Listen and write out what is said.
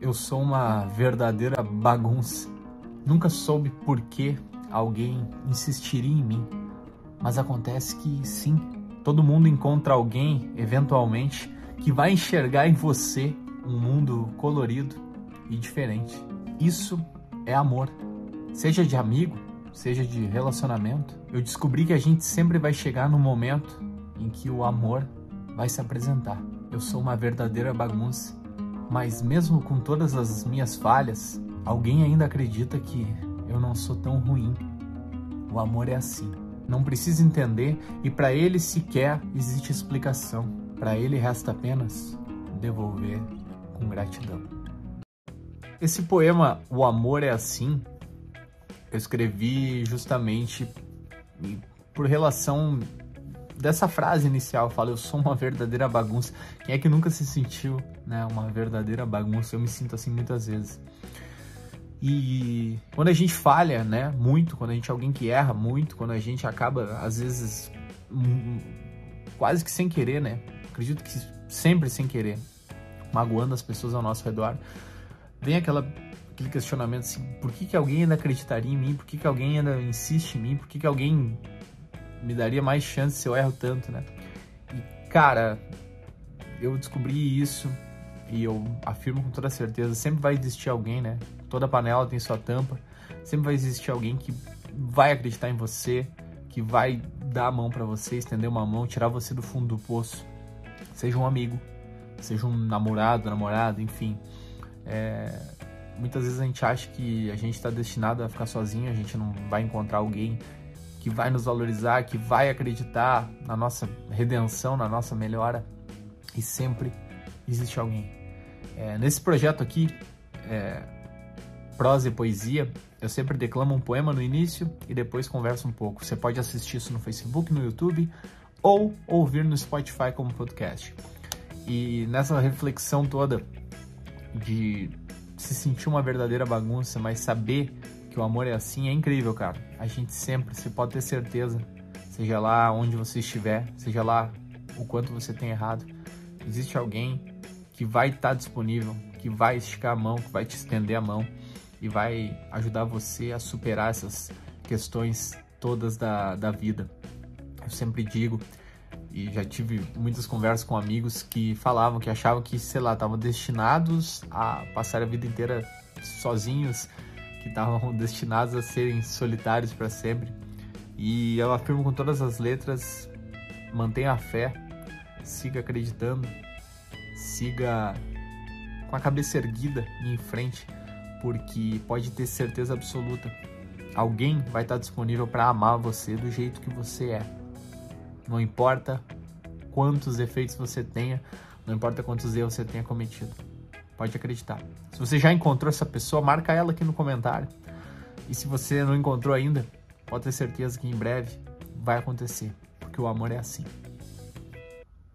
Eu sou uma verdadeira bagunça. Nunca soube por que alguém insistiria em mim, mas acontece que sim, todo mundo encontra alguém, eventualmente, que vai enxergar em você um mundo colorido e diferente. Isso é amor. Seja de amigo, seja de relacionamento, eu descobri que a gente sempre vai chegar no momento em que o amor vai se apresentar. Eu sou uma verdadeira bagunça mas mesmo com todas as minhas falhas, alguém ainda acredita que eu não sou tão ruim. O amor é assim. Não precisa entender e para ele sequer existe explicação. Para ele resta apenas devolver com gratidão. Esse poema O Amor é Assim eu escrevi justamente por relação dessa frase inicial, fala eu sou uma verdadeira bagunça. Quem é que nunca se sentiu, né, uma verdadeira bagunça? Eu me sinto assim muitas vezes. E quando a gente falha, né, muito, quando a gente é alguém que erra muito, quando a gente acaba às vezes quase que sem querer, né? Acredito que sempre sem querer, magoando as pessoas ao nosso redor. Vem aquela aquele questionamento assim, por que, que alguém ainda acreditaria em mim? Por que, que alguém ainda insiste em mim? Por que, que alguém me daria mais chance se eu erro tanto, né? E, cara, eu descobri isso e eu afirmo com toda certeza, sempre vai existir alguém, né? Toda panela tem sua tampa, sempre vai existir alguém que vai acreditar em você, que vai dar a mão para você, estender uma mão, tirar você do fundo do poço. Seja um amigo, seja um namorado, namorada, enfim. É, muitas vezes a gente acha que a gente está destinado a ficar sozinho, a gente não vai encontrar alguém que vai nos valorizar, que vai acreditar na nossa redenção, na nossa melhora. E sempre existe alguém. É, nesse projeto aqui, é, prosa e poesia, eu sempre declamo um poema no início e depois converso um pouco. Você pode assistir isso no Facebook, no YouTube ou ouvir no Spotify como podcast. E nessa reflexão toda de se sentir uma verdadeira bagunça, mas saber que o amor é assim, é incrível, cara. A gente sempre, você pode ter certeza, seja lá onde você estiver, seja lá o quanto você tem errado, existe alguém que vai estar tá disponível, que vai esticar a mão, que vai te estender a mão e vai ajudar você a superar essas questões todas da, da vida. Eu sempre digo, e já tive muitas conversas com amigos que falavam que achavam que, sei lá, estavam destinados a passar a vida inteira sozinhos, que estavam destinados a serem solitários para sempre. E eu afirmo com todas as letras: mantenha a fé, siga acreditando, siga com a cabeça erguida e em frente, porque pode ter certeza absoluta, alguém vai estar disponível para amar você do jeito que você é. Não importa quantos defeitos você tenha, não importa quantos erros você tenha cometido. Pode acreditar. Se você já encontrou essa pessoa, marca ela aqui no comentário. E se você não encontrou ainda, pode ter certeza que em breve vai acontecer, porque o amor é assim.